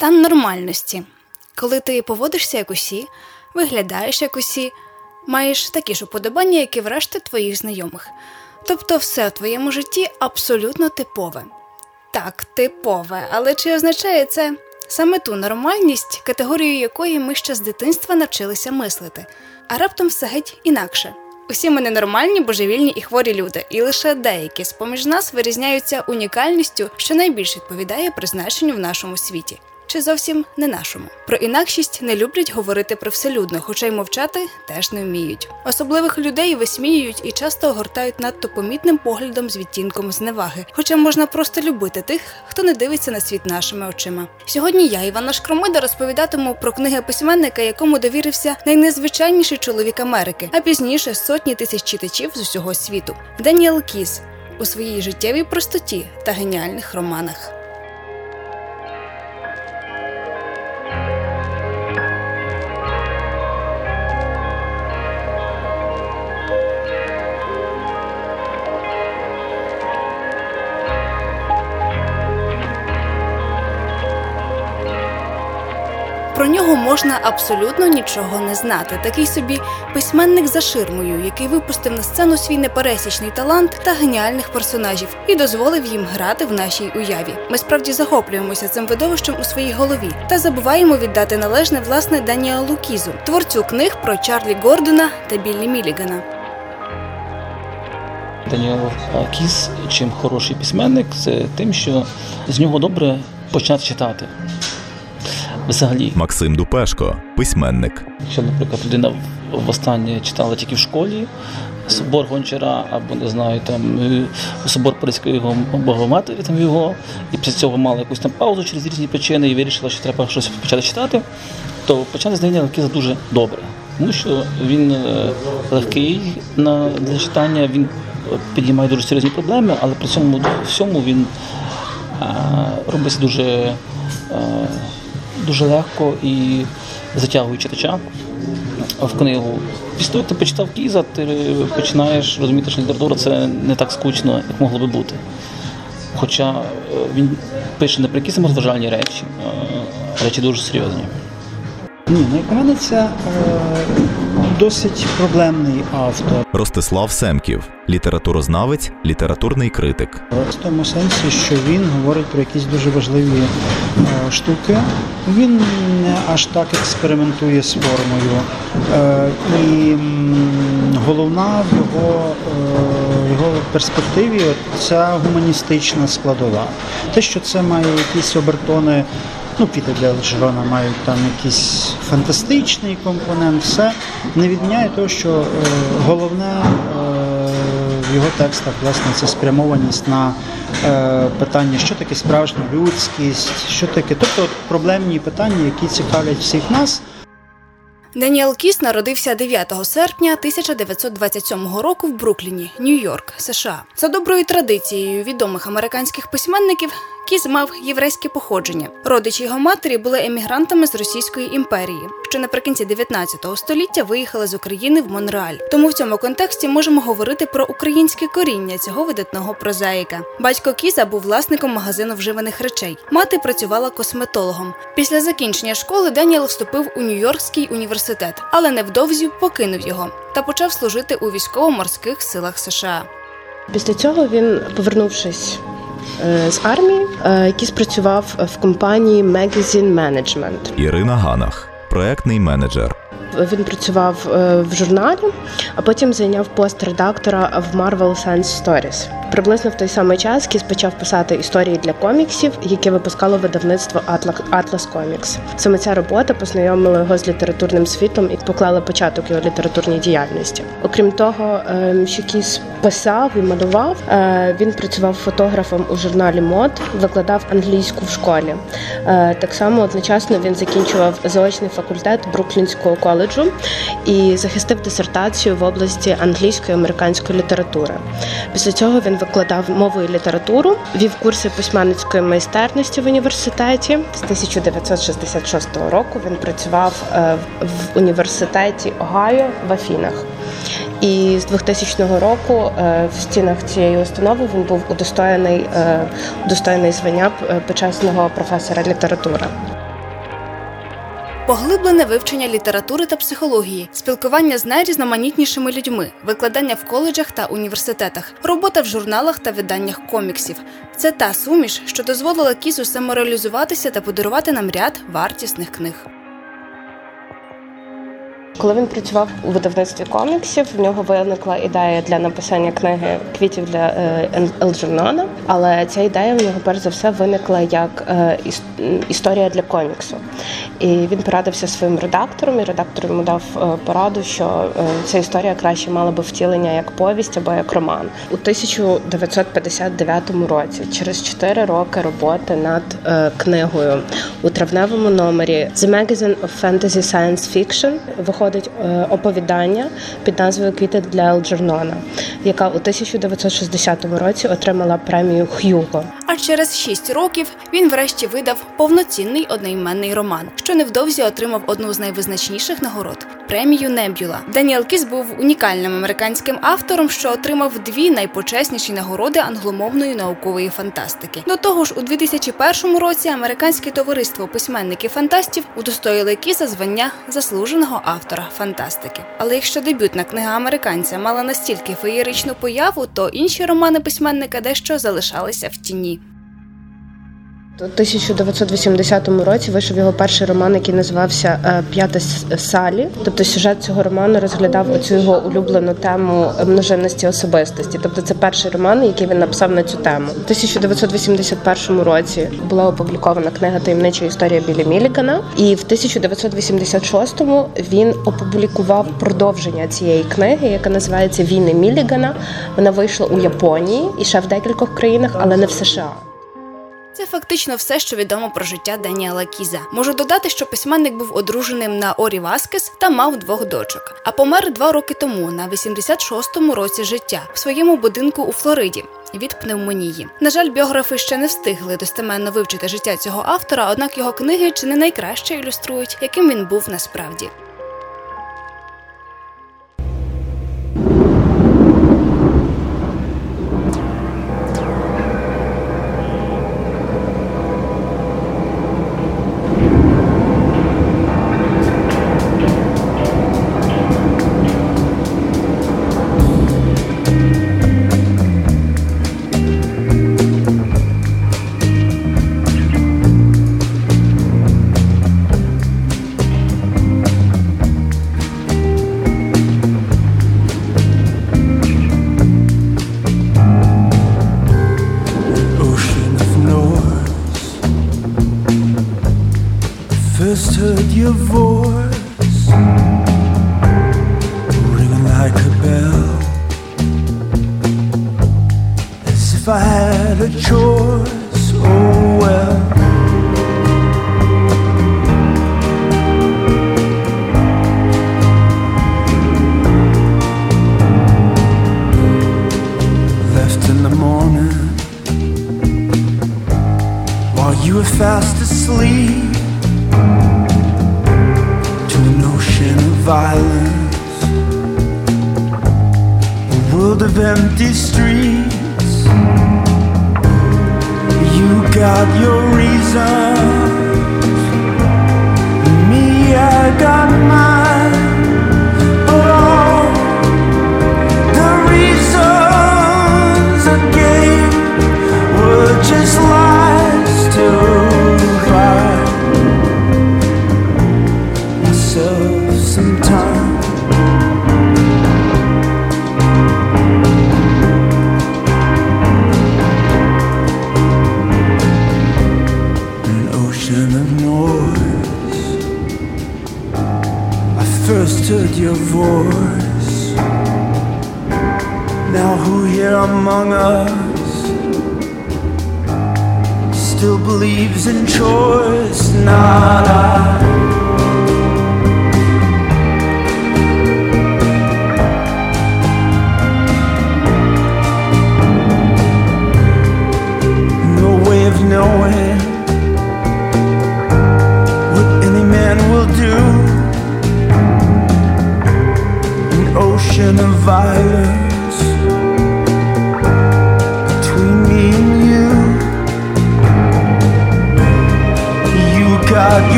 Стан нормальності. Коли ти поводишся як усі, виглядаєш як усі, маєш такі ж уподобання, як і врешті твоїх знайомих. Тобто все в твоєму житті абсолютно типове. Так, типове, але чи означає це саме ту нормальність, категорію якої ми ще з дитинства навчилися мислити, а раптом все геть інакше. Усі ми ненормальні, божевільні і хворі люди, і лише деякі з поміж нас вирізняються унікальністю, що найбільш відповідає призначенню в нашому світі чи зовсім не нашому. Про інакшість не люблять говорити привселюдно, хоча й мовчати теж не вміють. Особливих людей висміюють і часто огортають надто помітним поглядом з відтінком зневаги. Хоча можна просто любити тих, хто не дивиться на світ нашими очима. Сьогодні я, Івана Шкромида, розповідатиму про книги письменника, якому довірився найнезвичайніший чоловік Америки, а пізніше сотні тисяч читачів з усього світу. Деніел Кіс у своїй життєвій простоті та геніальних романах. Про нього можна абсолютно нічого не знати. Такий собі письменник за ширмою, який випустив на сцену свій непересічний талант та геніальних персонажів і дозволив їм грати в нашій уяві. Ми справді захоплюємося цим видовищем у своїй голові та забуваємо віддати належне власне Даніелу Кізу, творцю книг про Чарлі Гордона та Біллі Мілігана. Даніел Кіс, чим хороший письменник, це тим, що з нього добре почати читати взагалі. Максим Дупешко, письменник. Якщо, наприклад, людина востаннє читала тільки в школі собор Гончара, або не знаю, там е, собор Паризької Богоматері, там його, і після цього мала якусь там паузу через різні причини і вирішила, що треба щось почати читати, то почати з Даніела Кіза дуже добре. Тому що він е, легкий на для читання, він підіймає дуже серйозні проблеми, але при цьому всьому він робиться дуже. Дуже легко і затягує читача в книгу. Після того, як ти почитав Кіза, ти починаєш розуміти, що література це не так скучно, як могло би бути. Хоча е, він пише не про якісь розважальні речі, а речі дуже серйозні. Ні, ну досить проблемний автор. Ростислав Семків, літературознавець, літературний критик. В тому сенсі, що він говорить про якісь дуже важливі е, штуки. Він не аж так експериментує з формою. Е, і головна в його, е, в його перспективі ця гуманістична складова. Те, що це має якісь обертони ну, Пітер для Лежерона мають там якийсь фантастичний компонент, все не відміняє того, що е, головне е, в його текстах власне це спрямованість на е, питання, що таке справжня людськість, що таке, тобто проблемні питання, які цікавлять всіх нас. Деніел Кіс народився 9 серпня 1927 року в Брукліні, Нью-Йорк, США. За доброю традицією відомих американських письменників Кіз мав єврейське походження. Родичі його матері були емігрантами з Російської імперії, що наприкінці 19 століття виїхали з України в Монреаль. Тому в цьому контексті можемо говорити про українське коріння цього видатного прозаїка. Батько Кіза був власником магазину вживаних речей. Мати працювала косметологом. Після закінчення школи Деніел вступив у Нью-Йоркський університет, але невдовзі покинув його та почав служити у військово-морських силах США. Після цього він, повернувшись з армії, е, який спрацював в компанії Magazine Management. Ірина Ганах, проектний менеджер. Він працював в журналі, а потім зайняв пост редактора в Marvel Science Stories. Приблизно в той самий час Кіс почав писати історії для коміксів, які випускало видавництво Atlas Comics. Саме ця робота познайомила його з літературним світом і поклала початок його літературній діяльності. Окрім того, ем, що Кіс писав і малював, е, він працював фотографом у журналі Мод, викладав англійську в школі. Е, так само одночасно він закінчував заочний факультет Бруклінського коледжу і захистив дисертацію в області англійської і американської літератури. Після цього він викладав мову і літературу, вів курси письменницької майстерності в університеті. З 1966 року він працював е, в університеті Огайо в Афінах. І з 2000 року е, в стінах цієї установи він був удостоєний е, удостоєний звання почесного професора літератури поглиблене вивчення літератури та психології, спілкування з найрізноманітнішими людьми, викладання в коледжах та університетах, робота в журналах та виданнях коміксів. Це та суміш, що дозволила кізу самореалізуватися та подарувати нам ряд вартісних книг. Коли він працював у видавництві коміксів, в нього виникла ідея для написання книги квітів для Елджернона, але ця ідея в нього перш за все виникла як е, історія для коміксу. І він порадився своїм редактором, і редактор йому дав е, пораду, що е, ця історія краще мала би втілення як повість або як роман. У 1959 році, через 4 роки роботи над книгою у травневому номері The Magazine of Fantasy Science Fiction виходить виходить е, оповідання під назвою Квіти для Елджернона, яка у 1960 році отримала премію Х'юго. А через шість років він врешті видав повноцінний одноіменний роман, що невдовзі отримав одну з найвизначніших нагород премію Небюла. Даніел Кіс був унікальним американським автором, що отримав дві найпочесніші нагороди англомовної наукової фантастики. До того ж, у 2001 році американське товариство письменників фантастів удостоїли Кіса звання заслуженого автора фантастики. Але якщо дебютна книга американця мала настільки феєричну появу, то інші романи письменника дещо залишалися в тіні. У 1980 році вийшов його перший роман, який називався е, П'ята Салі. Тобто сюжет цього роману розглядав оцю його улюблену тему множинності особистості. Тобто, це перший роман, який він написав на цю тему. У 1981 році була опублікована книга Таємнича історія Білі Мілігана, і в 1986-му він опублікував продовження цієї книги, яка називається Війни Мілігана. Вона вийшла у Японії і ще в декількох країнах, але не в США. Це фактично все, що відомо про життя Даніела Кіза. Можу додати, що письменник був одруженим на Орі Васкес та мав двох дочок. А помер два роки тому, на 86-му році життя, в своєму будинку у Флориді. Від пневмонії. На жаль, біографи ще не встигли достеменно вивчити життя цього автора, однак його книги чи не найкраще ілюструють, яким він був насправді.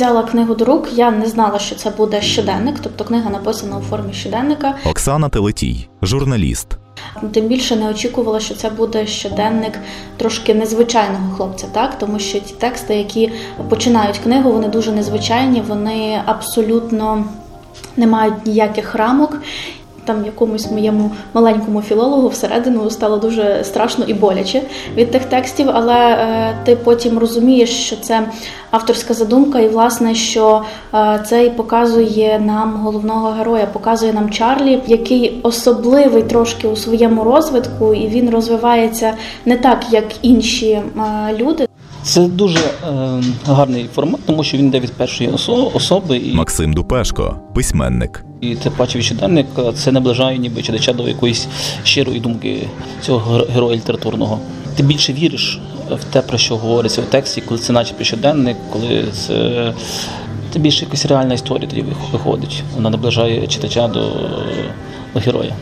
Взяла книгу до рук, я не знала, що це буде щоденник, тобто книга написана у формі щоденника. Оксана Телетій, журналіст. Тим більше не очікувала, що це буде щоденник трошки незвичайного хлопця, так тому що ті тексти, які починають книгу, вони дуже незвичайні, вони абсолютно не мають ніяких рамок. Там якомусь моєму маленькому філологу всередину стало дуже страшно і боляче від тих текстів, але е, ти потім розумієш, що це авторська задумка, і власне, що е, це і показує нам головного героя, показує нам Чарлі, який особливий трошки у своєму розвитку, і він розвивається не так, як інші е, люди. Це дуже е, гарний формат, тому що він йде від першої особи, і, Максим Дупешко, письменник. і ти бачив щоденник, е, це наближає ніби читача до якоїсь щирої думки цього героя літературного. Ти більше віриш в те, про що говориться в тексті, коли це начебто щоденник, коли це, це більше якась реальна історія тоді виходить. Вона наближає читача до, до героя.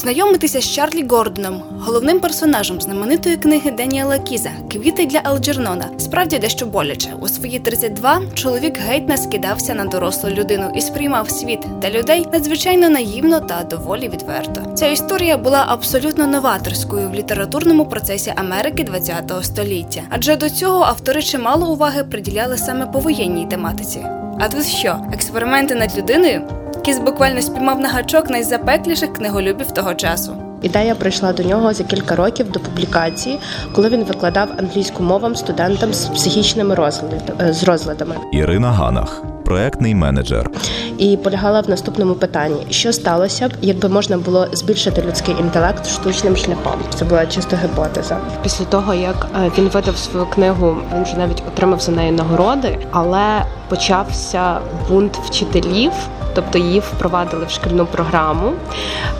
Знайомитися з Чарлі Гордоном, головним персонажем знаменитої книги Деніела Кіза Квіти для Алджернона. Справді дещо боляче. У свої 32 чоловік геть не скидався на дорослу людину і сприймав світ та людей надзвичайно наївно та доволі відверто. Ця історія була абсолютно новаторською в літературному процесі Америки ХХ століття, адже до цього автори чимало уваги приділяли саме повоєнній тематиці. А тут що? Експерименти над людиною? Кіз буквально спіймав на гачок найзапекліших книголюбів того часу. Ідея прийшла до нього за кілька років до публікації, коли він викладав англійську мовам студентам з психічними розладами. з розладами. Ірина Ганах, проектний менеджер. і полягала в наступному питанні: що сталося б, якби можна було збільшити людський інтелект штучним шляхом? Це була чисто гіпотеза. Після того як е, він видав свою книгу, він вже навіть отримав за неї нагороди, але почався бунт вчителів. Тобто її впровадили в шкільну програму.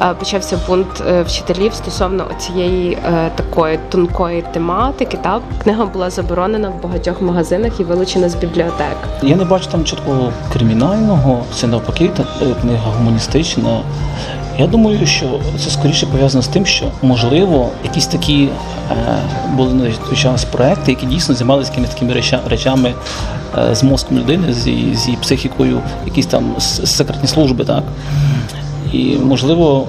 Е, Почався бунт е, вчителів стосовно цієї такої тонкої тематики. Та книга була заборонена в багатьох магазинах і вилучена з бібліотек. Я не бачу там чіткого кримінального, це навпаки, та е, книга гуманістична. Я думаю, що це скоріше пов'язано з тим, що можливо якісь такі е, були на той час проекти, які дійсно займалися такими речами е, з мозком людини, з її, з її психікою, якісь там секретні служби, так. І можливо,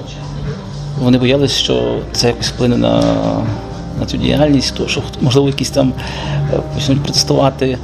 вони боялися, що це якось вплине на, на цю діяльність, то що можливо якісь там е, почнуть протестувати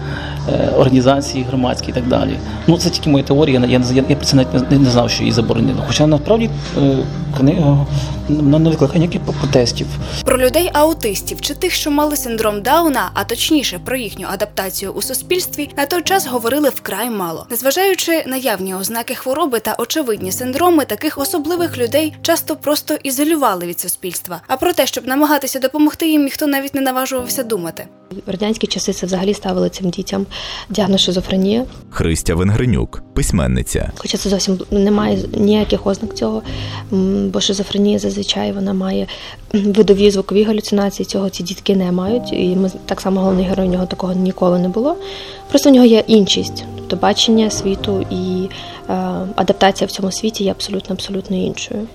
організації громадські і так далі. Ну це тільки моя теорія. Я, я, я про це навіть не, не знав, що її заборонено. Хоча насправді е, книга вона не викликає ніяких протестів. Про людей аутистів чи тих, що мали синдром Дауна, а точніше про їхню адаптацію у суспільстві, на той час говорили вкрай мало. Незважаючи наявні ознаки хвороби та очевидні синдроми, таких особливих людей часто просто ізолювали від суспільства. А про те, щоб намагатися допомогти їм, ніхто навіть не наважувався думати. В радянські часи це взагалі ставили цим дітям діагноз шизофренія. Христя Венгренюк, письменниця. Хоча це зовсім немає ніяких ознак цього, бо шизофренія зазвичай вона має видові звукові галюцинації. Цього ці дітки не мають. І ми так само головний герой у нього такого ніколи не було. Просто в нього є іншість, тобто бачення світу і е, адаптація в цьому світі є абсолютно абсолютно іншою.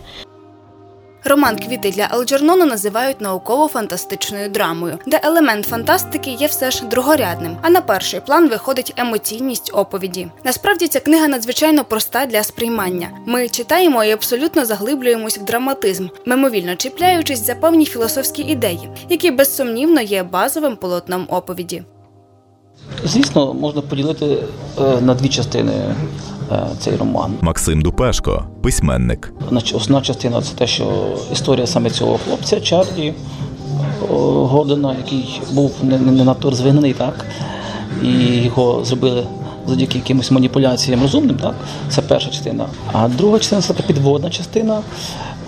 Роман Квіти для Алджернону називають науково-фантастичною драмою, де елемент фантастики є все ж другорядним, а на перший план виходить емоційність оповіді. Насправді ця книга надзвичайно проста для сприймання. Ми читаємо і абсолютно заглиблюємось в драматизм, мимовільно чіпляючись за певні філософські ідеї, які безсумнівно є базовим полотном оповіді. Звісно, можна поділити е, на дві частини е, цей роман. Максим Дупешко, письменник. Основна частина це те, що історія саме цього хлопця Чарлі о, Гордона, який був не, не, надто розвинений, так, і його зробили завдяки якимось маніпуляціям розумним, так? Це перша частина. А друга частина це така підводна частина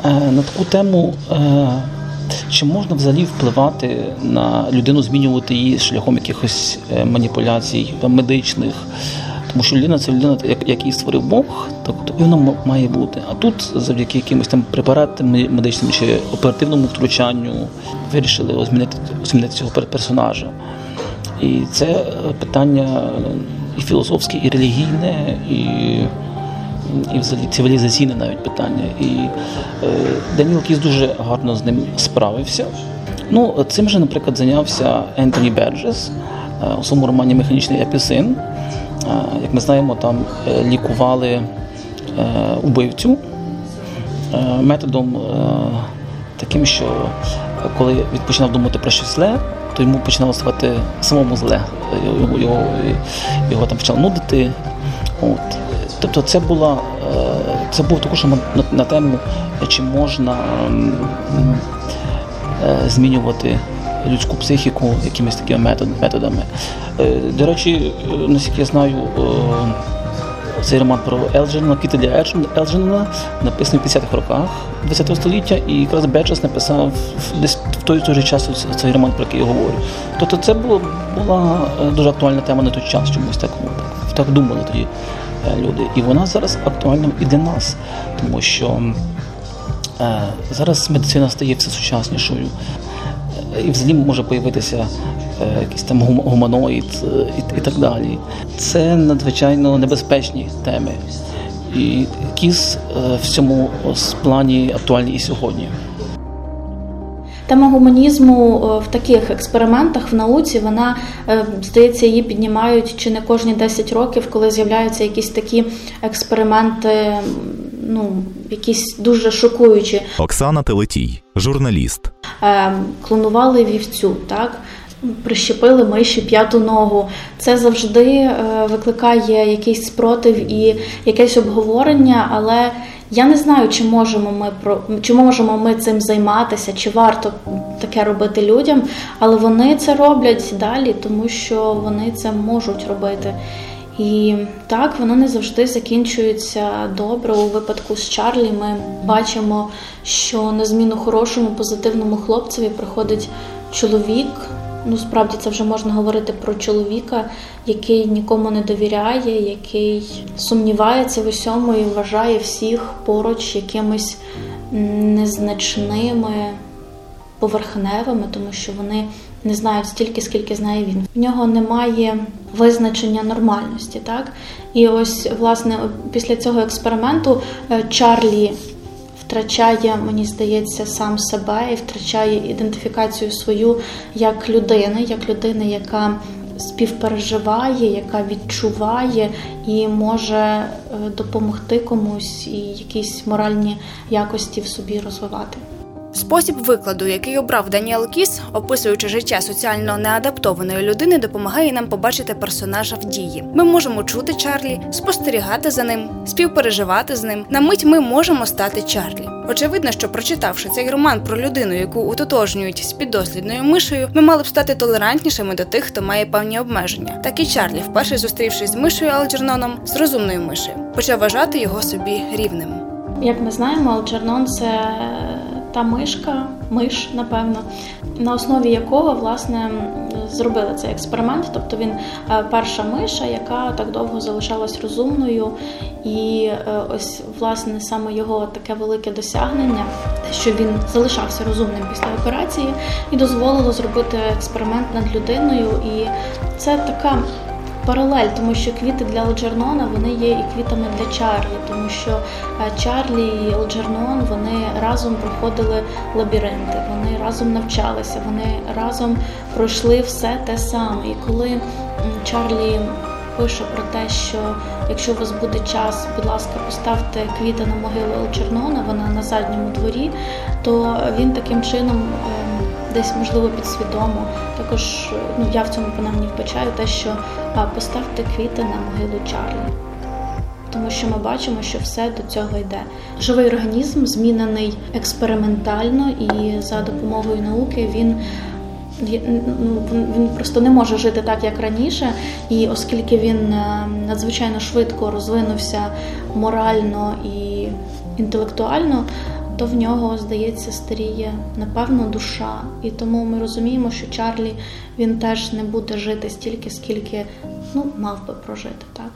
е, на таку тему. Чи можна взагалі впливати на людину, змінювати її шляхом якихось е, маніпуляцій медичних? Тому що людина це людина, як, як створив Бог, так і воно м- має бути. А тут завдяки якимось там препаратам медичним чи оперативному втручанню вирішили змінити, змінити цього персонажа. І це питання і філософське, і релігійне, і, і взагалі цивілізаційне навіть питання. І е, Даніл Кіс дуже гарно з ним справився. Ну, цим же, наприклад, зайнявся Ентоні Берджес е, у своєму романі Механічний апельсин. Е, Як ми знаємо, там е, лікували убивцю методом таким, що коли він починав думати про щось зле, то йому починало ставати самому зле. Його, його, його там почало нудити. От. Тобто це була е, це був також на, тему, чи можна е, змінювати людську психіку якимись такими метод, методами. Е, До речі, наскільки я знаю, цей роман про Елджена, Кіта для Елджена написаний в 50-х роках ХХ століття, і якраз Беджес написав десь в той, той же час цей роман, про який я говорю. Тобто це була е, дуже актуальна тема на той час, чомусь так, так, так думали тоді люди. І вона зараз актуальна і для нас, тому що е, зараз медицина стає все сучаснішою. Е, І взагалі може появитися е, якийсь там гум- гуманоїд е, і, так далі. Це надзвичайно небезпечні теми. І кіс е, в цьому плані актуальний і сьогодні. Тема гуманізму е, в таких експериментах в науці, вона е, здається, її піднімають чи не кожні 10 років, коли з'являються якісь такі експерименти, ну якісь дуже шокуючі. Оксана Телетій, журналіст. Е, Клонували вівцю, так. Прищепили миші п'яту ногу. Це завжди е, викликає якийсь спротив і якесь обговорення, але я не знаю, чи можемо ми про чи можемо ми цим займатися, чи варто таке робити людям, але вони це роблять далі, тому що вони це можуть робити. І так, воно не завжди закінчується добре. У випадку з Чарлі ми бачимо, що на зміну хорошому позитивному хлопцеві приходить чоловік. Ну, справді це вже можна говорити про чоловіка, який нікому не довіряє, який сумнівається в усьому і вважає всіх поруч якимись незначними, поверхневими, тому що вони не знають стільки, скільки знає він. В нього немає визначення нормальності. Так? І ось, власне, після цього експерименту е, Чарлі втрачає, мені здається, сам себе і втрачає ідентифікацію свою як людини, як людини, яка співпереживає, яка відчуває і може е, допомогти комусь і якісь моральні якості в собі розвивати. Спосіб викладу, який обрав Даніел Кіс, описуючи життя соціально неадаптованої людини, допомагає нам побачити персонажа в дії. Ми можемо чути Чарлі, спостерігати за ним, співпереживати з ним. На мить ми можемо стати Чарлі. Очевидно, що прочитавши цей роман про людину, яку утотожнюють з піддослідною мишею, ми мали б стати толерантнішими до тих, хто має певні обмеження. Так і Чарлі, вперше зустрівшись з мишею Алджерноном, з розумною мишею, почав вважати його собі рівним. Як ми знаємо, Алджернон це та мишка, миш, напевно, на основі якого власне зробили цей експеримент. Тобто він е, перша миша, яка так довго залишалась розумною, і е, ось власне саме його таке велике досягнення, що він залишався розумним після операції, і дозволило зробити експеримент над людиною. І це така паралель, тому що квіти для Елджернона вони є і квітами для Чарлі, тому що е, Чарлі і Елджернон вони разом проходили лабіринти, вони разом навчалися, вони разом пройшли все те саме. І коли Чарлі пише про те, що якщо у вас буде час, будь ласка, поставте квіти на могилу Елджернона, вона на задньому дворі, то він таким чином. Десь можливо підсвідомо. Також ну я в цьому принаймні вбачаю те, що поставте квіти на могилу Чарлі. Тому що ми бачимо, що все до цього йде. Живий організм змінений експериментально, і за допомогою науки він ну, він просто не може жити так, як раніше. І оскільки він е, надзвичайно швидко розвинувся морально і інтелектуально, то в нього, здається, старіє напевно душа. І тому ми розуміємо, що Чарлі він теж не буде жити стільки, скільки ну, мав би прожити. так?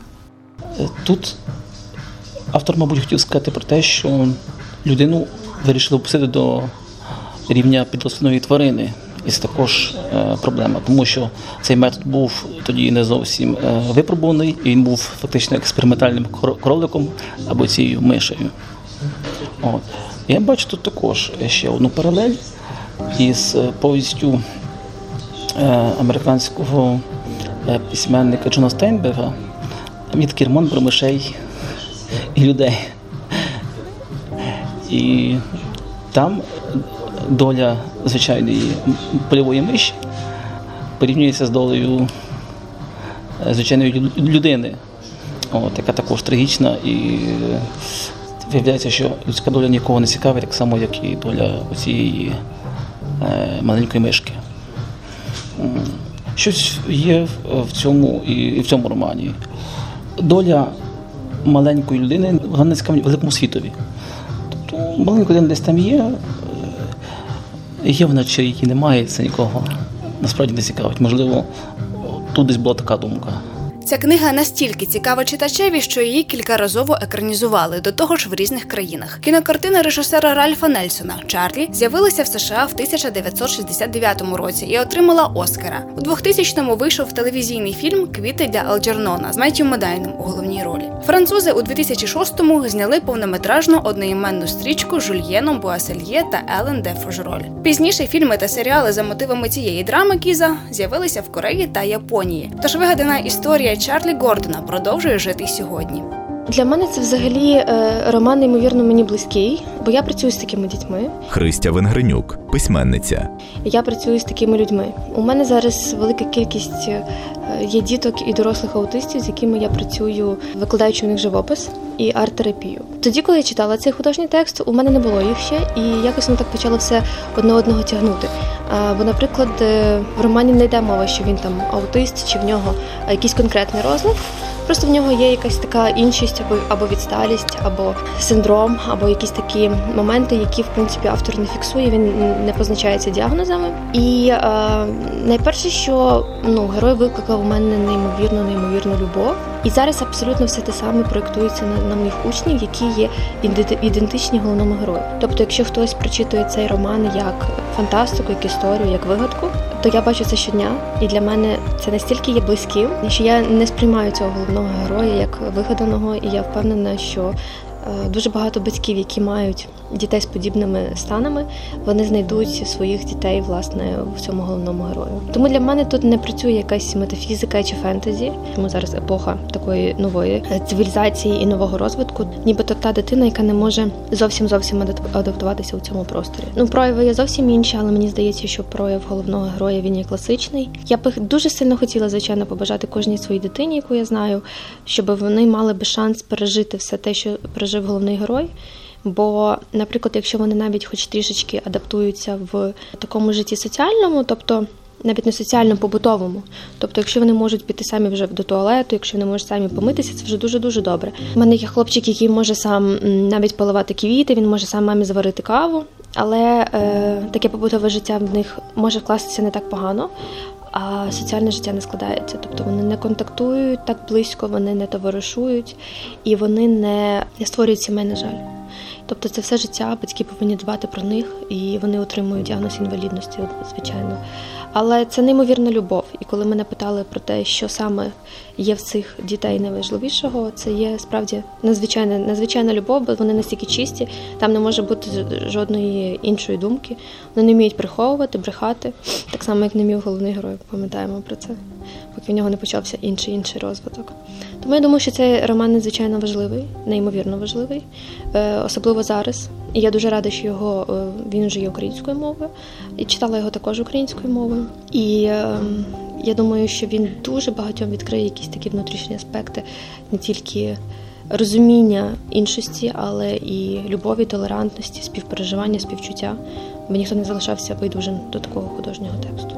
Е, тут автор, мабуть, хотів сказати про те, що людину вирішили опустити до рівня підрослої тварини. І це також е, проблема, тому що цей метод був тоді не зовсім е, випробуваний, і він був фактично експериментальним кроликом або цією мишею. От. Я бачу тут також ще одну паралель із е, повістю е, американського е, письменника Джона Стейнберга від Кермон про мишей і людей. І там доля звичайної польової миші порівнюється з долею звичайної людини, от, яка також трагічна і виявляється, що людська доля нікого не цікавить, так само, як і доля цієї е, маленької мишки. Щось є в цьому і в цьому романі. Доля маленької людини вона не цікавить великому світові. Тобто маленька людина десь там є, е, є вона чи її немає, це нікого насправді не цікавить. Можливо, тут десь була така думка. Ця книга настільки цікава читачеві, що її кількаразово екранізували до того ж в різних країнах. Кінокартина режисера Ральфа Нельсона Чарлі з'явилася в США в 1969 році і отримала Оскара. У 2000-му вийшов телевізійний фільм Квіти для Алджернона з Меттю Медайном у головній ролі. Французи у 2006-му зняли повнометражну одноіменну стрічку з Жульєном Буасельє та Елен де Фожроль. Пізніше фільми та серіали за мотивами цієї драми Кіза з'явилися в Кореї та Японії. Тож вигадана історія Чарлі Гордона продовжує жити сьогодні. Для мене це взагалі е, роман, неймовірно, мені близький, бо я працюю з такими дітьми. Христя Венгренюк, письменниця. Я працюю з такими людьми. У мене зараз велика кількість е, є діток і дорослих аутистів, з якими я працюю, викладаючи у них живопис і арт-терапію. Тоді, коли я читала цей художній текст, у мене не було їх ще, і якось воно так почало все одне одного тягнути. Бо, наприклад, е, в романі не йде мова, що він там аутист чи в нього якийсь конкретний розлад. Просто в нього є якась така іншість або або відсталість, або синдром, або якісь такі моменти, які в принципі автор не фіксує. Він не позначається діагнозами. І е, найперше, що ну герой викликав у мене неймовірну, неймовірну любов. І зараз абсолютно все те саме проєктується на, на моїх учнів, які є ідентичні головному герою. Тобто, якщо хтось прочитує цей роман як фантастику, як історію, як вигадку, то я бачу це щодня, і для мене це настільки є близьким, що я не сприймаю цього головного героя як вигаданого, і я впевнена, що Е, дуже багато батьків, які мають дітей з подібними станами, вони знайдуть своїх дітей власне в цьому головному герою. Тому для мене тут не працює якась метафізика чи фентезі. Тому зараз епоха такої нової цивілізації і нового розвитку, нібито та дитина, яка не може зовсім зовсім адаптуватися у цьому просторі. Ну прояви є зовсім інші, але мені здається, що прояв головного героя він є класичний. Я б дуже сильно хотіла, звичайно, побажати кожній своїй дитині, яку я знаю, щоб вони мали би шанс пережити все те, що пережив головний герой. Бо, наприклад, якщо вони навіть хоч трішечки адаптуються в такому житті соціальному, тобто навіть не соціально-побутовому, тобто, якщо вони можуть піти самі вже до туалету, якщо вони можуть самі помитися, це вже дуже дуже добре. У мене є хлопчик, який може сам навіть поливати квіти, він може сам мамі заварити каву, але е, таке побутове життя в них може вкластися не так погано а соціальне життя не складається. Тобто вони не контактують так близько, вони не товаришують і вони не, створюють сімей, на жаль. Тобто це все життя, батьки повинні дбати про них, і вони отримують діагноз інвалідності, звичайно. Але це неймовірна любов. І коли мене питали про те, що саме є в цих дітей найважливішого, це є справді надзвичайна надзвичайна любов, бо вони настільки чисті, там не може бути жодної іншої думки. Вони не вміють приховувати, брехати, так само, як не міг головний герой. Пам'ятаємо про це, поки в нього не почався інший інший розвиток. Тому я думаю, що цей роман надзвичайно важливий, неймовірно важливий, е, особливо зараз. І я дуже рада, що його е, він вже є українською мовою, і читала його також українською мовою. І е, я думаю, що він дуже багатьом відкриє якісь такі внутрішні аспекти, не тільки розуміння іншості, але і любові, толерантності, співпереживання, співчуття, бо ніхто не залишався байдужим до такого художнього тексту.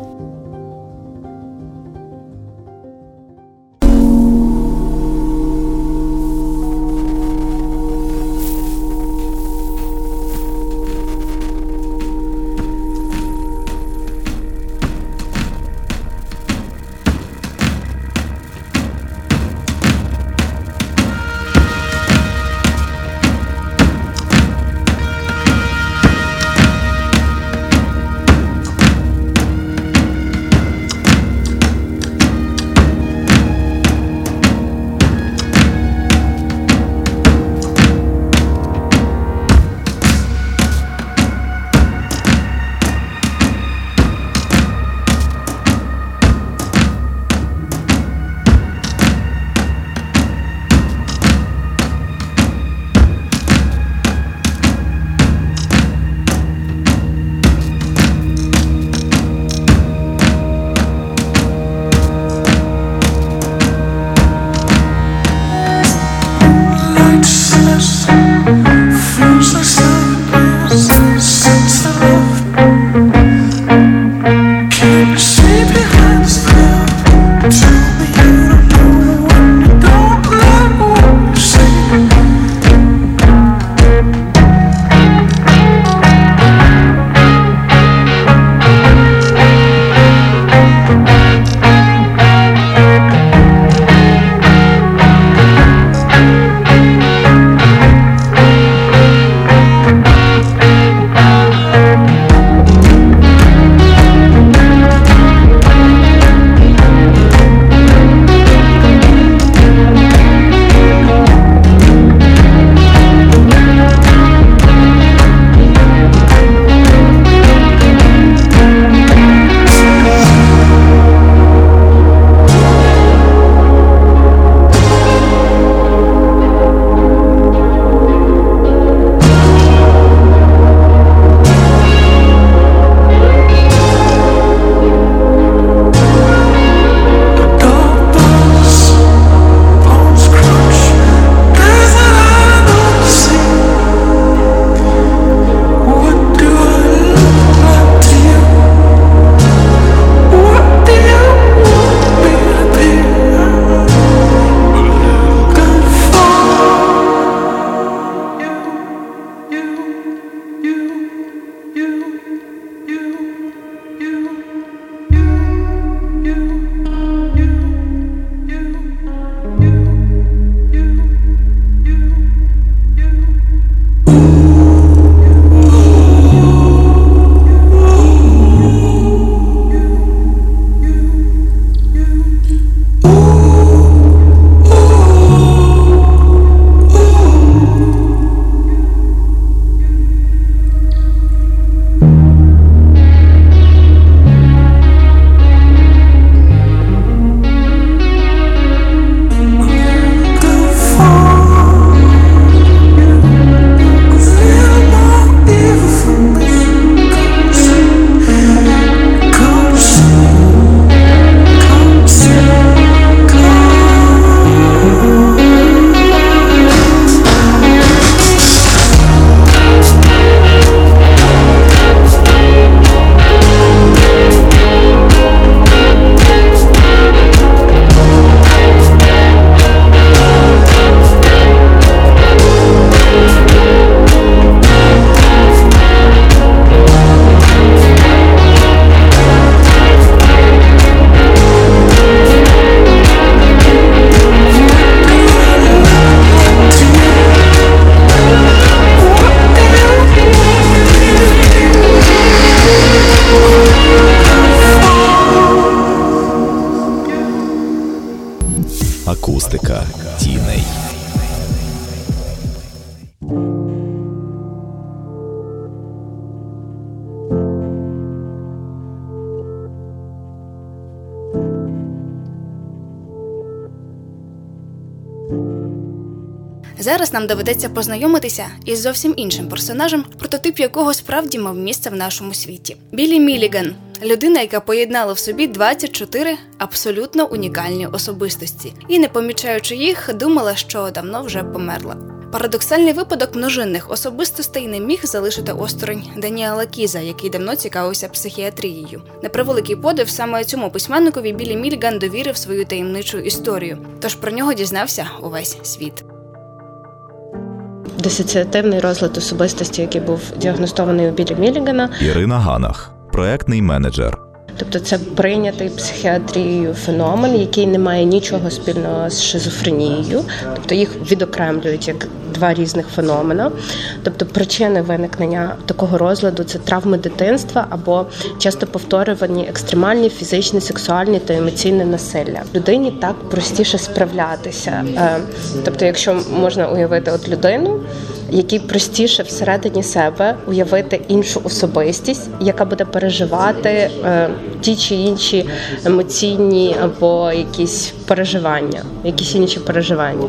Зараз нам доведеться познайомитися із зовсім іншим персонажем, прототип якого справді мав місце в нашому світі. Білі Міліган людина, яка поєднала в собі 24 абсолютно унікальні особистості, і, не помічаючи їх, думала, що давно вже померла. Парадоксальний випадок множинних особистостей не міг залишити осторонь Даніела Кіза, який давно цікавився психіатрією. На превеликий подив саме цьому письменникові Білі Мільган довірив свою таємничу історію, тож про нього дізнався увесь світ. Дисоціативний розлад особистості, який був діагностований у Білі Мілігана, Ірина Ганах, проектний менеджер. Тобто це прийнятий психіатрією феномен, який не має нічого спільного з шизофренією, тобто їх відокремлюють як два різних феномена. Тобто причини виникнення такого розладу це травми дитинства або часто повторювані екстремальні фізичні, сексуальні та емоційне насилля. Людині так простіше справлятися. Е, Тобто, якщо можна уявити от людину, якій простіше всередині себе уявити іншу особистість, яка буде переживати е, ті чи інші емоційні або якісь переживання, якісь інші переживання.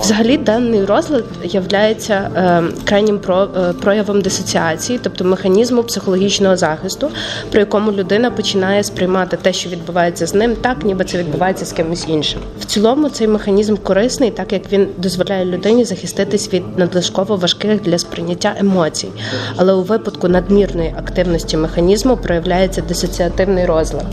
Взагалі, даний розлад є е, крайнім про, е, проявом дисоціації, тобто механізму психологічного захисту, при якому людина починає сприймати те, що відбувається з ним, так ніби це відбувається з кимось іншим. В цілому цей механізм корисний, так як він дозволяє людині захиститись від надлишково важких для сприйняття емоцій. Але у випадку надмірної активності механізму проявляється дисоціативний розлад.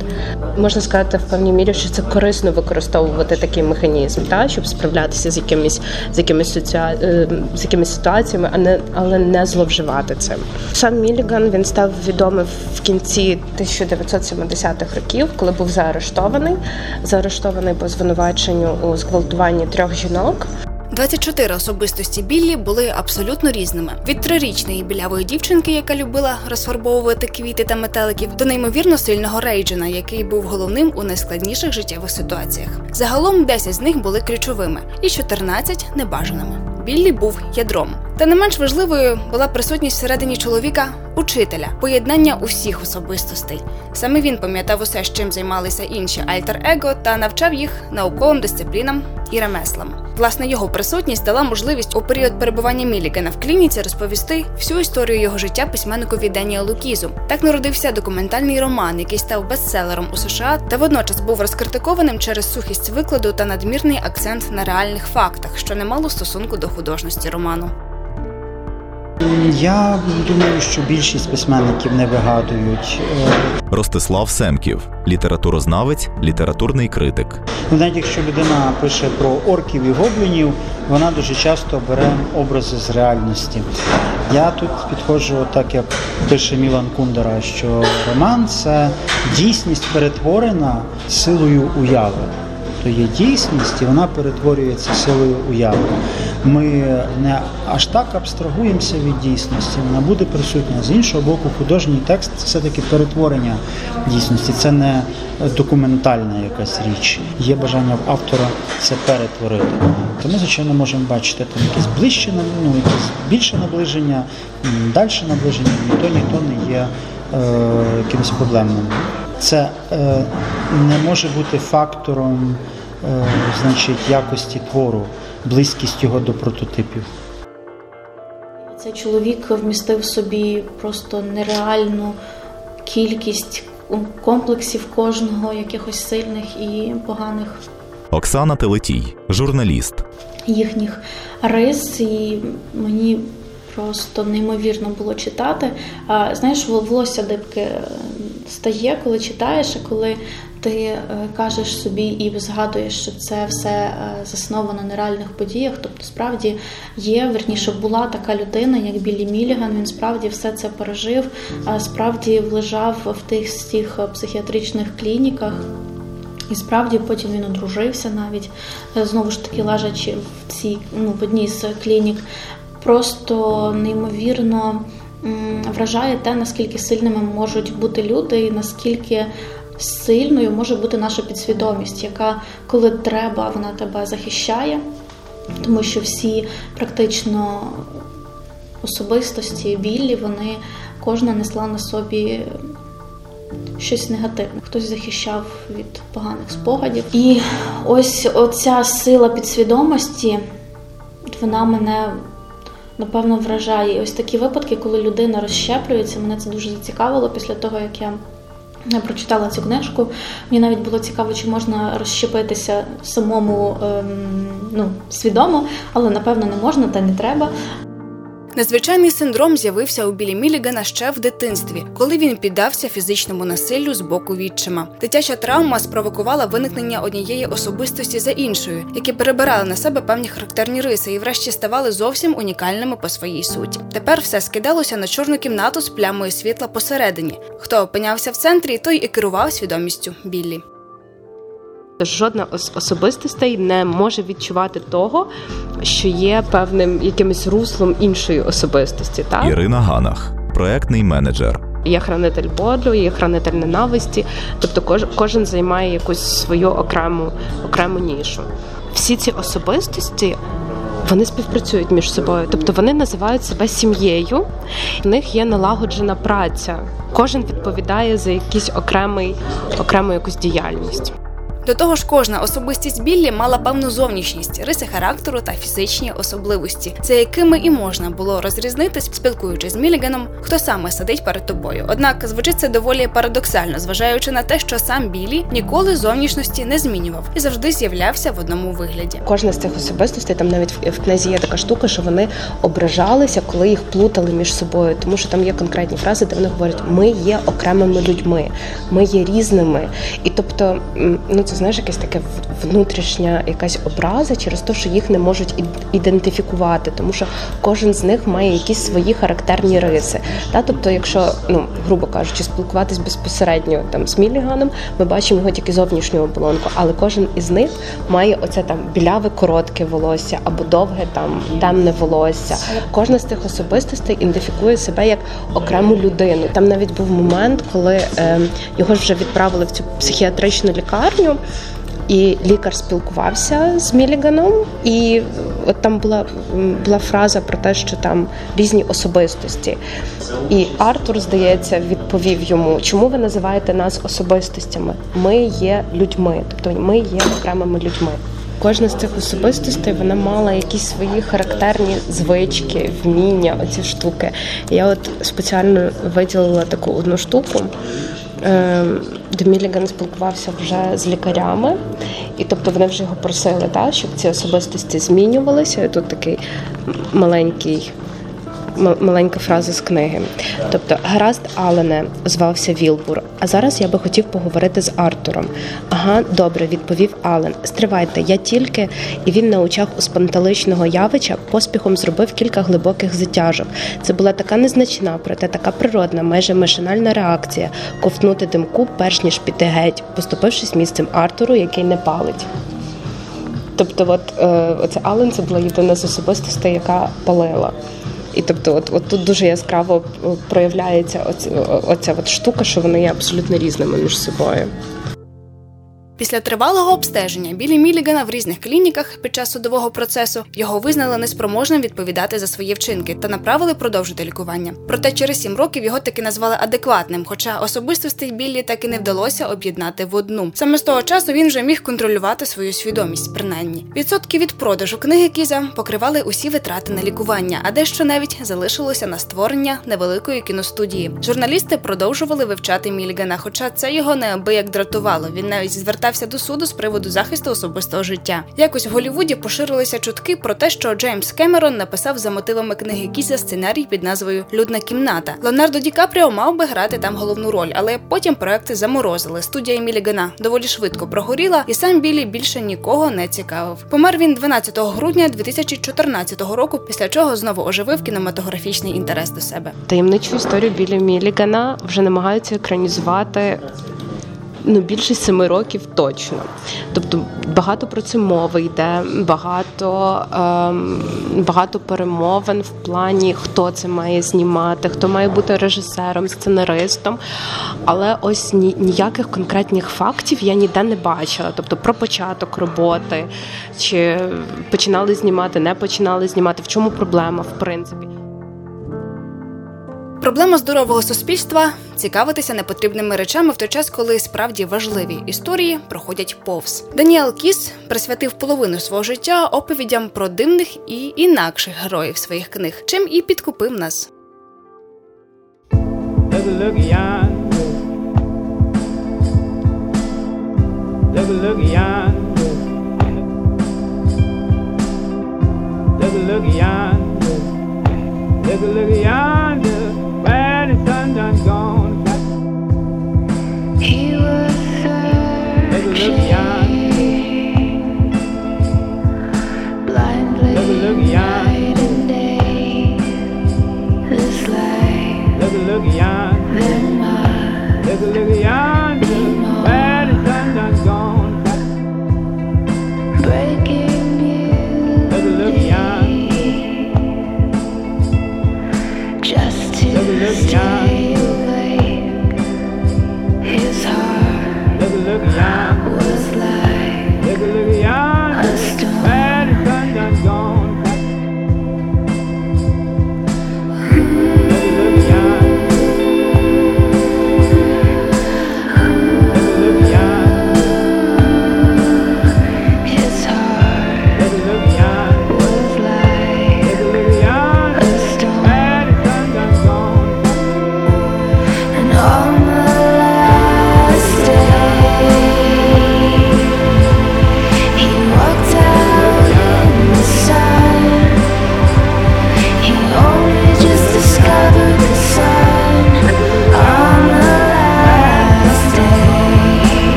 Можна сказати в певній мірі, що це корисно використовувати такий механізм, та щоб справлятися з якимись з якимись соціа... Е, з якимись ситуаціями, а не але не зловживати цим. Сам Міліган він став відомий в кінці 1970-х років, коли був заарештований. Заарештований по звинуваченню у зґвалтуванні трьох жінок. 24 особистості Біллі були абсолютно різними: від трирічної білявої дівчинки, яка любила розфарбовувати квіти та метеликів, до неймовірно сильного Рейджена, який був головним у найскладніших життєвих ситуаціях. Загалом 10 з них були ключовими, і 14 – небажаними. Біллі був ядром. Та не менш важливою була присутність всередині чоловіка учителя, поєднання усіх особистостей. Саме він пам'ятав усе, з чим займалися інші альтер-его, та навчав їх науковим дисциплінам і ремеслам. Власне, його присутність дала можливість у період перебування Мілікена в клініці розповісти всю історію його життя письменникові Деніелу Кізу. Так народився документальний роман, який став бестселером у США, та водночас був розкритикованим через сухість викладу та надмірний акцент на реальних фактах, що не мало стосунку до художності роману. Я думаю, що більшість письменників не вигадують. Е, Ростислав Семків, літературознавець, літературний критик. Ну, навіть якщо людина пише про орків і гоблінів, вона дуже часто бере образи з реальності. Я тут підходжу, так як пише Мілан Кундера, що роман це дійсність перетворена силою уяви то є дійсність, і вона перетворюється силою уяви. Ми не аж так абстрагуємося від дійсності, вона буде присутня. З іншого боку, художній текст це все-таки перетворення дійсності, це не документальна якась річ. Є бажання автора це перетворити. То ми, звичайно, можемо бачити там якесь ближче, ну, якесь більше наближення, далі наближення, ніхто ніхто не є е, якимось проблемним це е, не може бути фактором е, значить, якості твору, близькість його до прототипів. Цей чоловік вмістив в собі просто нереальну кількість комплексів кожного, якихось сильних і поганих. Оксана Телетій, журналіст. Їхніх рис, і мені просто неймовірно було читати. Знаєш, волосся дибки стає, коли читаєш, а коли ти е, кажеш собі і згадуєш, що це все е, засновано на реальних подіях. Тобто, справді є, верніше була така людина, як Білі Міліган. Він справді все це пережив, справді лежав в тих тих психіатричних клініках. І справді потім він одружився навіть е, знову ж таки лежачи в цій ну в одній з клінік. Просто неймовірно вражає те, наскільки сильними можуть бути люди, і наскільки сильною може бути наша підсвідомість, яка, коли треба, вона тебе захищає, тому що всі практично особистості білі, вони кожна несла на собі. Щось негативне, хтось захищав від поганих спогадів. І ось оця сила підсвідомості, вона мене напевно вражає. І ось такі випадки, коли людина розщеплюється, мене це дуже зацікавило після того, як я я прочитала цю книжку. Мені навіть було цікаво, чи можна розщепитися самому ем, ну, свідомо, але напевно не можна та не треба. Незвичайний синдром з'явився у Білі Мілігана ще в дитинстві, коли він піддався фізичному насиллю з боку відчима. Дитяча травма спровокувала виникнення однієї особистості за іншою, які перебирали на себе певні характерні риси і, врешті, ставали зовсім унікальними по своїй суті. Тепер все скидалося на чорну кімнату з плямою світла посередині. Хто опинявся в центрі, той і керував свідомістю Біллі. Жодна особистостей не може відчувати того, що є певним якимось руслом іншої особистості. Так? Ірина Ганах, проектний менеджер. Є хранитель болю, є хранитель ненависті, тобто кож, кожен займає якусь свою окрему окрему нішу. Всі ці особистості. Вони співпрацюють між собою, тобто вони називають себе сім'єю. В них є налагоджена праця. Кожен відповідає за якийсь окремий окрему якусь діяльність. До того ж, кожна особистість Біллі мала певну зовнішність, риси характеру та фізичні особливості, за якими і можна було розрізнитись, спілкуючись з Міліганом, хто саме сидить перед тобою. Однак звучить це доволі парадоксально, зважаючи на те, що сам Біллі ніколи зовнішності не змінював і завжди з'являвся в одному вигляді. Кожна з цих особистостей там навіть в книзі є така штука, що вони ображалися, коли їх плутали між собою, тому що там є конкретні фрази, де вони говорять: ми є окремими людьми, ми є різними, і тобто, ну це це знаєш якась таке внутрішня якась образа через те, що їх не можуть ідентифікувати, тому що кожен з них має якісь свої характерні риси. Та тобто, якщо ну грубо кажучи, спілкуватись безпосередньо там з Міліганом, ми бачимо його тільки зовнішню оболонку, але кожен із них має оце там біляве коротке волосся або довге там темне волосся. Кожна з тих особистостей ідентифікує себе як окрему людину. Там навіть був момент, коли е, його вже відправили в цю психіатричну лікарню. І лікар спілкувався з Міліганом, і от там була була фраза про те, що там різні особистості. І Артур, здається, відповів йому, чому ви називаєте нас особистостями? Ми є людьми, тобто ми є окремими людьми. Кожна з цих особистостей вона мала якісь свої характерні звички, вміння, оці штуки. Я от спеціально виділила таку одну штуку. Ем, спілкувався вже з лікарями, і тобто вони вже його просили, так, щоб ці особистості змінювалися. І Тут такий маленький маленька фраза з книги. Тобто, гаразд, Алене, звався Вілбур. А зараз я би хотів поговорити з Артуром. Ага, добре, відповів Ален. Стривайте, я тільки, і він на очах у спанталичного явича поспіхом зробив кілька глибоких затяжок. Це була така незначна, проте така природна, майже машинальна реакція ковтнути димку, перш ніж піти геть, поступившись місцем Артуру, який не палить. Тобто, от е, оце Ален це була єдина з особистостей, яка палила. І тобто, от от тут дуже яскраво проявляється оця, оця от штука, що вони є абсолютно різними між собою. Після тривалого обстеження білі Мілігана в різних клініках під час судового процесу його визнали неспроможним відповідати за свої вчинки та направили продовжити лікування. Проте через сім років його таки назвали адекватним, хоча особистостей білі таки не вдалося об'єднати в одну. Саме з того часу він вже міг контролювати свою свідомість, принаймні. Відсотки від продажу книги Кіза покривали усі витрати на лікування, а дещо навіть залишилося на створення невеликої кіностудії. Журналісти продовжували вивчати Мілігана, хоча це його неабияк дратувало. Він навіть звертався звертався до суду з приводу захисту особистого життя. Якось в Голівуді поширилися чутки про те, що Джеймс Кемерон написав за мотивами книги Кіза сценарій під назвою Людна кімната. Леонардо Ді Капріо мав би грати там головну роль, але потім проекти заморозили. Студія Мілігана доволі швидко прогоріла, і сам Білі більше нікого не цікавив. Помер він 12 грудня 2014 року, після чого знову оживив кінематографічний інтерес до себе. Таємничу історію Білі Мілігана вже намагаються екранізувати ну більше семи років точно. Тобто багато про це мови йде, багато, ем, багато перемовин в плані, хто це має знімати, хто має бути режисером, сценаристом. Але ось ні, ніяких конкретних фактів я ніде не бачила. Тобто про початок роботи, чи починали знімати, не починали знімати, в чому проблема, в принципі. Проблема здорового суспільства цікавитися непотрібними речами в той час, коли справді важливі історії проходять повз. Даніел Кіс присвятив половину свого життя оповідям про дивних і інакших героїв своїх книг, чим і підкупив нас. Look yonder. Hallelujah.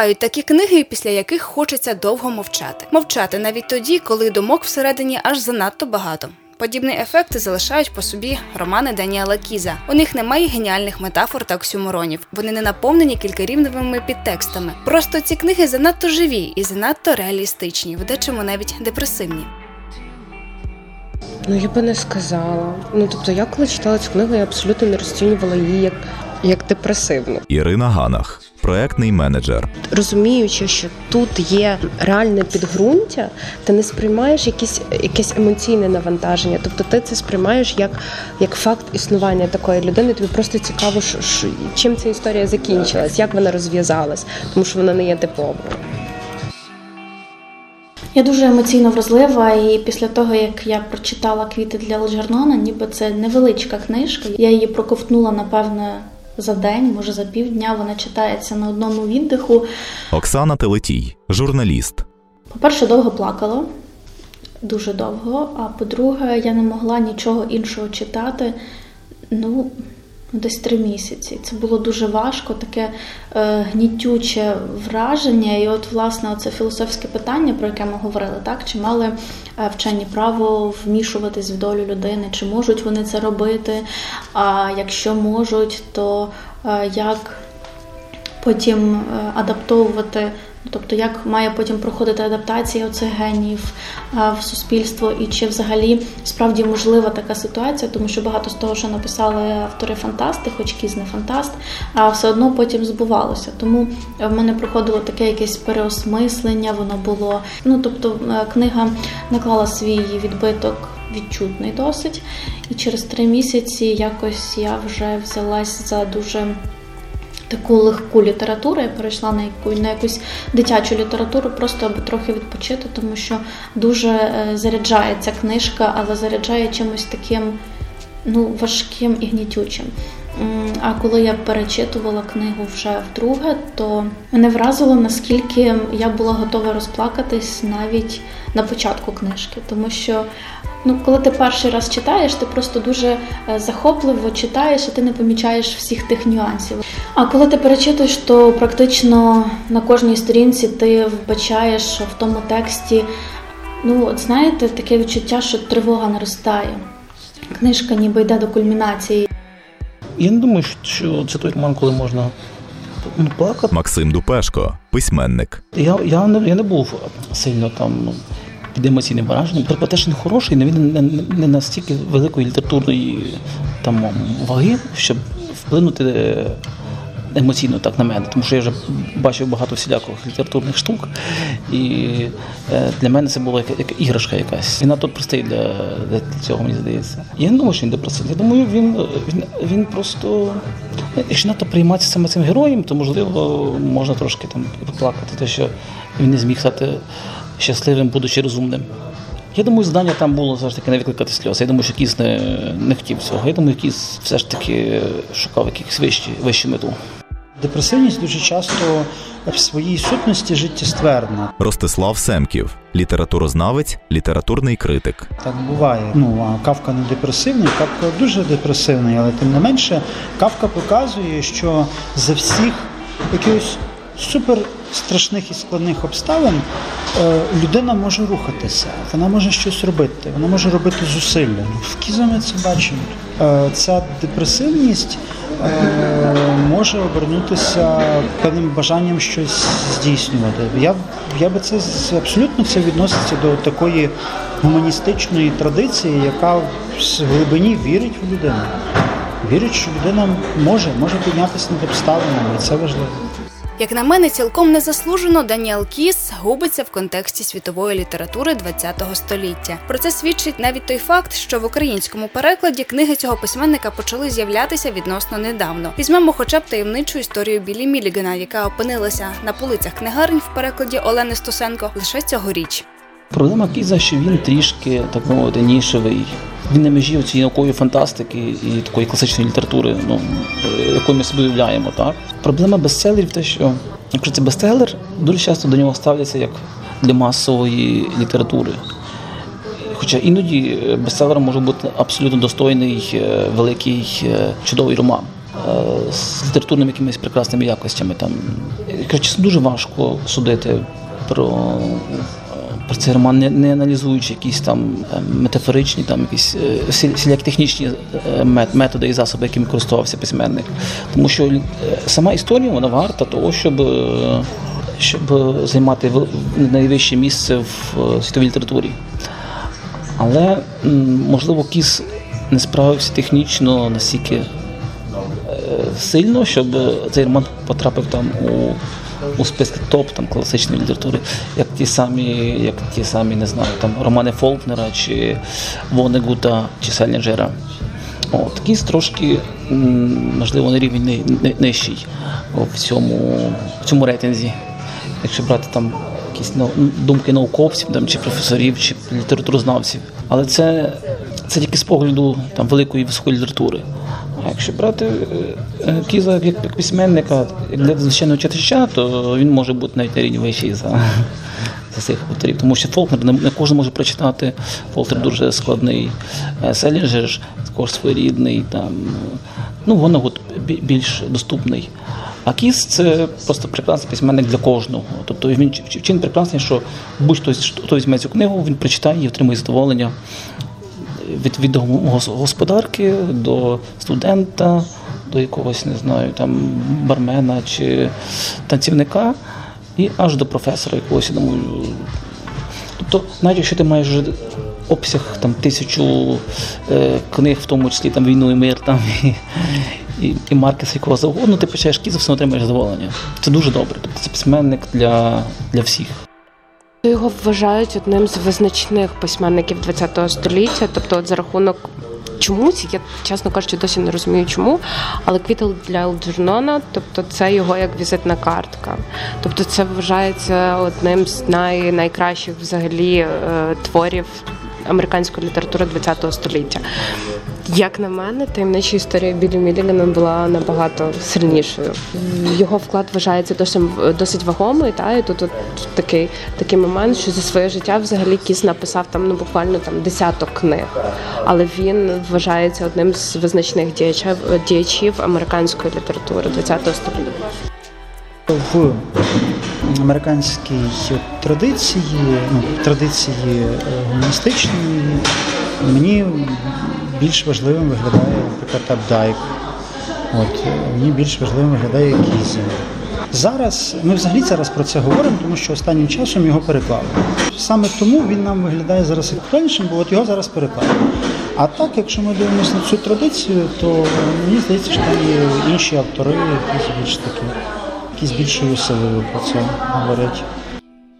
Бувають такі книги, після яких хочеться довго мовчати. Мовчати навіть тоді, коли думок всередині аж занадто багато. Подібний ефект залишають по собі романи Даніела Кіза. У них немає геніальних метафор та оксюморонів. Вони не наповнені кількарівневими підтекстами. Просто ці книги занадто живі і занадто реалістичні, в дечому навіть депресивні. Ну я би не сказала. Ну тобто, я коли читала цю книгу, я абсолютно не розцінювала її як, як депресивну. Ірина Ганах, проектний менеджер. Розуміючи, що тут є реальне підґрунтя, ти не сприймаєш якісь, якесь емоційне навантаження. Тобто ти це сприймаєш як, як факт існування такої людини. Тобі просто цікаво, що, що, чим ця історія закінчилась, як вона розв'язалась, тому що вона не є типовою. Я дуже емоційно вразлива, і після того, як я прочитала квіти для Алджернона, ніби це невеличка книжка. Я її проковтнула, напевно, за день, може за півдня. Вона читається на одному віддиху. Оксана Телетій, журналіст. По-перше, довго плакала, дуже довго. А по-друге, я не могла нічого іншого читати. Ну, десь три місяці. Це було дуже важко, таке е, гнітюче враження. І от, власне, це філософське питання, про яке ми говорили, так? Чи мали е, вчені право вмішуватись в долю людини, чи можуть вони це робити? А якщо можуть, то е, як потім е, адаптовувати, тобто як має потім проходити адаптація оцих генів в суспільство, і чи взагалі справді можлива така ситуація, тому що багато з того, що написали автори фантасти, хоч Кіз не фантаст, а все одно потім збувалося. Тому в мене проходило таке якесь переосмислення, воно було. Ну тобто, е, книга наклала свій відбиток. Відчутний досить, і через три місяці якось я вже взялась за дуже таку легку літературу. Я перейшла на яку на якусь дитячу літературу, просто аби трохи відпочити, тому що дуже е, заряджає ця книжка, але заряджає чимось таким ну, важким і гнітючим. А коли я перечитувала книгу вже вдруге, то мене вразило, наскільки я була готова розплакатись навіть на початку книжки, тому що Ну, коли ти перший раз читаєш, ти просто дуже е, захопливо читаєш, і ти не помічаєш всіх тих нюансів. А коли ти перечитуєш, то практично на кожній сторінці ти вбачаєш в тому тексті. Ну, от знаєте, таке відчуття, що тривога наростає. Книжка ніби йде до кульмінації. Я не думаю, що це той роман, коли можна ну, плакати. Максим Дупешко, письменник. Я, я, не, я не був сильно там емоційним враженням. Тобто хороший, але він не, настільки великої літературної там, ваги, щоб вплинути е, емоційно так на мене. Тому що я вже бачив багато всіляких літературних штук, і е, для мене це була як, іграшка якась. Він надто простий для, для цього, мені здається. Я не думаю, що він депресивний. Я думаю, він, він, він просто. Якщо надто прийматися саме цим героєм, то можливо можна трошки там і поплакати, те, що він не зміг стати щасливим, будучи розумним. Я думаю, завдання там було все ж таки не викликати сльоз. Я думаю, що Кіс не, не хотів цього. Я думаю, Кіс все ж таки шукав якихось вищі, вищу мету. Депресивність дуже часто в своїй сутності життєстверна. Ростислав Семків, літературознавець, літературний критик. Так буває. Ну а Кавка не депресивний, Кавка дуже депресивний, але тим не менше, Кавка показує, що за всіх якихось супер страшних і складних обставин е, людина може рухатися, вона може щось робити, вона може робити зусилля. В Кіза ми це бачимо. Е, ця депресивність е, може обернутися певним бажанням щось здійснювати. Я, я би це абсолютно це відноситься до такої гуманістичної традиції, яка в глибині вірить в людину. Вірить, що людина може, може піднятися над обставинами, і це важливо. Як на мене, цілком незаслужено Даніел Кіс губиться в контексті світової літератури ХХ століття. Про це свідчить навіть той факт, що в українському перекладі книги цього письменника почали з'являтися відносно недавно. Візьмемо хоча б таємничу історію Білі Мілігана, яка опинилася на полицях книгарень в перекладі Олени Стусенко лише цьогоріч. Проблема Кіза, що він трішки, так мовити, нішевий. Він на межі цієї наукової фантастики і такої класичної літератури, ну, е, якою ми собі уявляємо. Так? Проблема бестселерів те, що якщо це бестселер, дуже часто до нього ставляться як для масової літератури. Хоча іноді е, бестселером може бути абсолютно достойний, е, великий, чудовий роман з літературними якимись прекрасними якостями. Там. Я дуже важко судити про, про цей роман, не, не аналізуючи якісь там е, метафоричні, там якісь е, всі- всілякі технічні е, методи і засоби, якими користувався письменник. Тому що е, сама історія вона варта того, щоб. е, Щоб займати найвище місце в е, світовій літературі. Але можливо Кіс не справився технічно настільки е, сильно, щоб цей роман потрапив там у, у списки топ там, класичної літератури, як ті самі, як ті самі, не знаю, там романи Фолкнера чи Вонегута чи Селінджера. От, Кіс трошки, можливо, на рівень ни- ни- нижчий в цьому, в цьому рейтинзі. Якщо брати там якісь думки науковців там, чи професорів, чи літературознавців. Але це, це тільки з погляду там, великої високої літератури. А якщо брати е, е, Кіза як, письменника, як звичайного читача, то він може бути навіть на рівні вищий за, за цих авторів. Тому що Фолкнер не, кожен може прочитати. Фолкнер дуже складний. Е, Селінджер також своєрідний. Там, ну, бі- більш доступний. А Кіс це просто прекрасний письменник для кожного. Тобто він ч- ч- прекрасний, що будь-хто хто візьме цю книгу, він прочитає і отримує задоволення від, від господарки до студента, до якогось, не знаю, там бармена чи танцівника, і аж до професора якогось, думаю. Тобто, навіть якщо ти маєш обсяг там, тисячу е, книг, в тому числі там війну і мир, там, і, і, і Маркеса, якого завгодно, ти почаєш кіза, все отримаєш задоволення. Це дуже добре. Тобто це письменник для, для всіх. Його вважають одним з визначних письменників ХХ століття, тобто от за рахунок. Чомусь, я чесно кажучи, досі не розумію чому, але квіти для Елджернона, тобто це його як візитна картка. Тобто це вважається одним з най, найкращих взагалі е, творів американської літератури ХХ століття. Як на мене, таємнича історія Білі Мілігана була набагато сильнішою. Його вклад вважається досить, досить вагомий. Та і тут от такий, такий момент, що за своє життя взагалі Кіс написав там ну буквально там десяток книг, але він вважається одним з визначних діячів, діячів американської літератури ХХ століття. В американській традиції, ну, традиції е, гуманістичної, мені більш важливим виглядає, наприклад, Апдайк. От, е, мені більш важливим виглядає Кізі. Зараз ми взагалі зараз про це говоримо, тому що останнім часом його переклали. Саме тому він нам виглядає зараз актуальнішим, бо от його зараз переклали. А так, якщо ми дивимося на цю традицію, то мені здається, що там є інші автори, які більш такі, які з більшою силою про це говорять.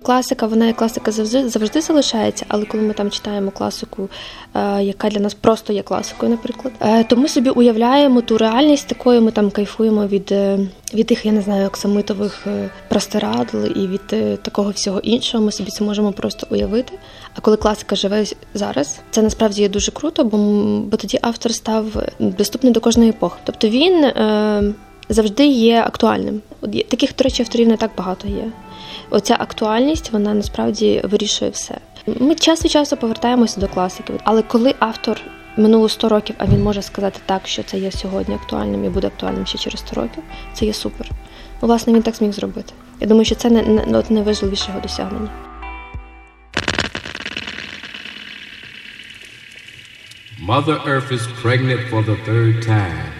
Класика, вона як класика завжди завжди залишається, але коли ми там читаємо класику, е, яка для нас просто є класикою, наприклад, е, то ми собі уявляємо ту реальність, такою ми там кайфуємо від, е, від тих, я не знаю, оксамитових простирадл і від такого всього іншого. Ми собі це можемо просто уявити. А коли класика живе зараз, це насправді є дуже круто, бо, бо тоді автор став доступний до кожної епохи. Тобто він завжди є актуальним. От таких, до речі, авторів не так багато є. Оця актуальність вона насправді вирішує все. Ми час від часу повертаємося до класиків, але коли автор минуло 100 років, а він може сказати так, що це є сьогодні актуальним і буде актуальним ще через 100 років, це є супер. Ну, власне, він так зміг зробити. Я думаю, що це не, не, найважливіше його досягнення. Mother Earth is pregnant for the third time,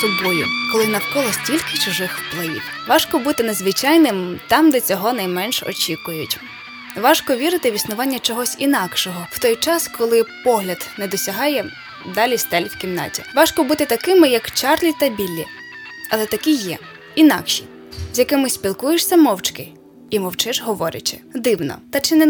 Собою, коли навколо стільки чужих впливів. Важко бути незвичайним там, де цього найменш очікують. Важко вірити в існування чогось інакшого в той час, коли погляд не досягає далі стель в кімнаті. Важко бути такими, як Чарлі та Біллі, але такі є інакші, з якими спілкуєшся мовчки і мовчиш, говорячи. Дивно, та чи не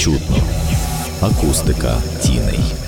чутно. Акустика тіней.